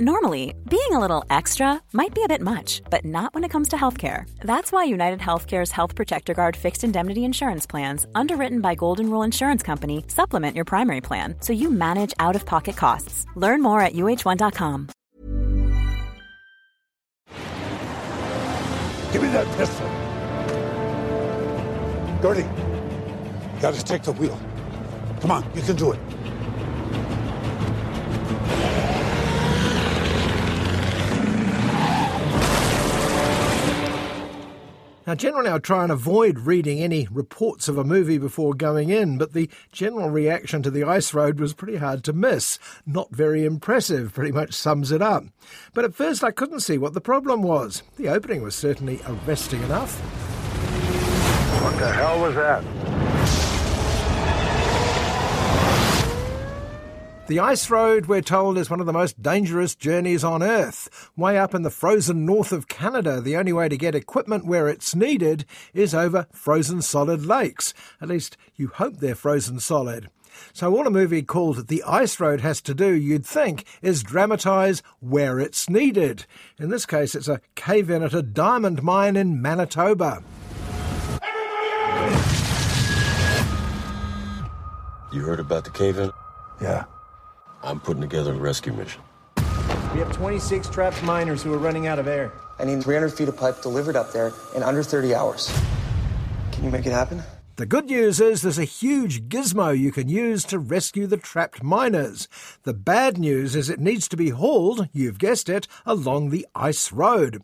Normally, being a little extra might be a bit much, but not when it comes to healthcare. That's why United Healthcare's Health Protector Guard fixed indemnity insurance plans, underwritten by Golden Rule Insurance Company, supplement your primary plan so you manage out of pocket costs. Learn more at uh1.com. Give me that pistol. Gertie, gotta take the wheel. Come on, you can do it. Now, generally, I try and avoid reading any reports of a movie before going in, but the general reaction to The Ice Road was pretty hard to miss. Not very impressive, pretty much sums it up. But at first, I couldn't see what the problem was. The opening was certainly arresting enough. What the hell was that? The ice road, we're told, is one of the most dangerous journeys on Earth. Way up in the frozen north of Canada, the only way to get equipment where it's needed is over frozen solid lakes. At least you hope they're frozen solid. So all a movie called The Ice Road has to do, you'd think, is dramatise where it's needed. In this case, it's a cave-in at a diamond mine in Manitoba. You heard about the cave-in? Yeah. I'm putting together a rescue mission. We have 26 trapped miners who are running out of air. I need 300 feet of pipe delivered up there in under 30 hours. Can you make it happen? The good news is there's a huge gizmo you can use to rescue the trapped miners. The bad news is it needs to be hauled, you've guessed it, along the ice road.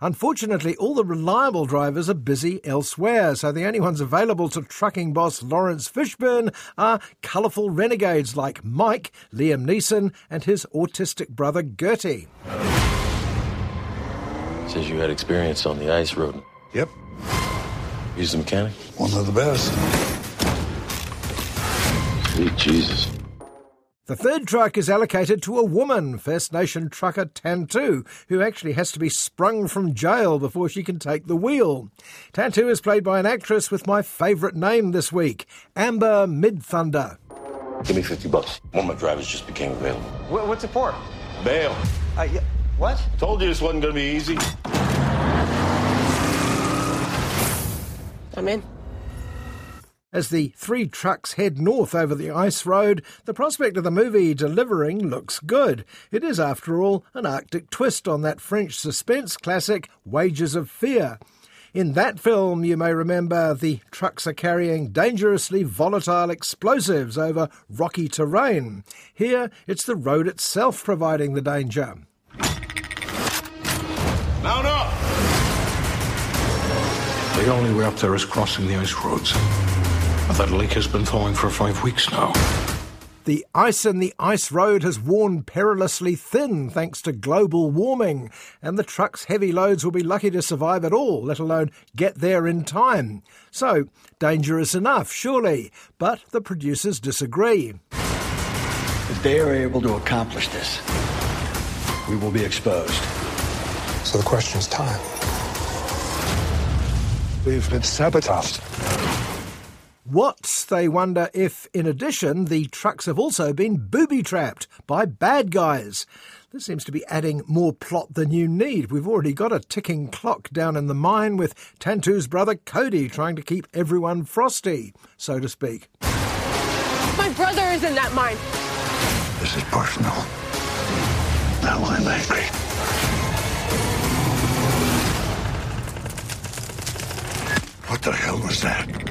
Unfortunately, all the reliable drivers are busy elsewhere, so the only ones available to trucking boss Laurence Fishburne are colourful renegades like Mike, Liam Neeson, and his autistic brother Gertie. Says you had experience on the ice road. Yep. He's a mechanic? One of the best. Sweet Jesus. The third truck is allocated to a woman, First Nation trucker Tantoo, who actually has to be sprung from jail before she can take the wheel. Tantoo is played by an actress with my favourite name this week, Amber Midthunder. Give me 50 bucks. One of my drivers just became available. Wh- what's it for? Bail. Uh, yeah, what? Told you this wasn't going to be easy. I'm in. As the three trucks head north over the ice road, the prospect of the movie delivering looks good. It is, after all, an Arctic twist on that French suspense classic, Wages of Fear. In that film, you may remember the trucks are carrying dangerously volatile explosives over rocky terrain. Here, it's the road itself providing the danger. Mount up! The only way up there is crossing the ice roads. That lake has been thawing for five weeks now. The ice in the ice road has worn perilously thin thanks to global warming, and the truck's heavy loads will be lucky to survive at all, let alone get there in time. So, dangerous enough, surely, but the producers disagree. If they are able to accomplish this, we will be exposed. So the question is time. We've been sabotaged. What, they wonder if, in addition, the trucks have also been booby trapped by bad guys. This seems to be adding more plot than you need. We've already got a ticking clock down in the mine with Tantoo's brother Cody trying to keep everyone frosty, so to speak. My brother is in that mine. This is personal. Now I'm angry. What the hell was that?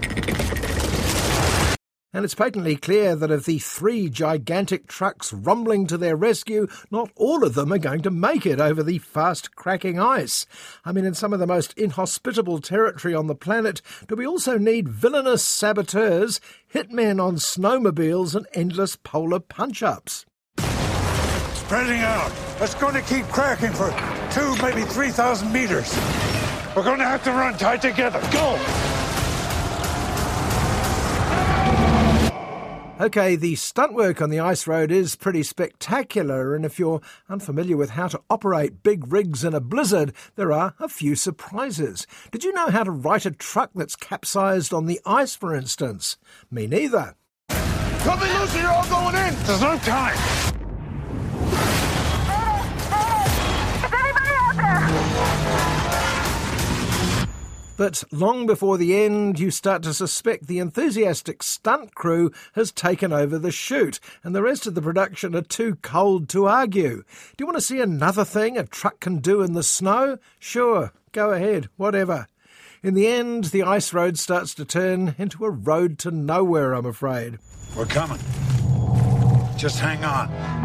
And it's patently clear that of the three gigantic trucks rumbling to their rescue, not all of them are going to make it over the fast cracking ice. I mean, in some of the most inhospitable territory on the planet, do we also need villainous saboteurs, hitmen on snowmobiles, and endless polar punch ups? Spreading out. It's going to keep cracking for two, maybe 3,000 meters. We're going to have to run tight together. Go! Okay, the stunt work on the ice road is pretty spectacular, and if you're unfamiliar with how to operate big rigs in a blizzard, there are a few surprises. Did you know how to right a truck that's capsized on the ice, for instance? Me neither. Cut me loose or you're all going in! There's no time! But long before the end, you start to suspect the enthusiastic stunt crew has taken over the shoot, and the rest of the production are too cold to argue. Do you want to see another thing a truck can do in the snow? Sure, go ahead, whatever. In the end, the ice road starts to turn into a road to nowhere, I'm afraid. We're coming. Just hang on.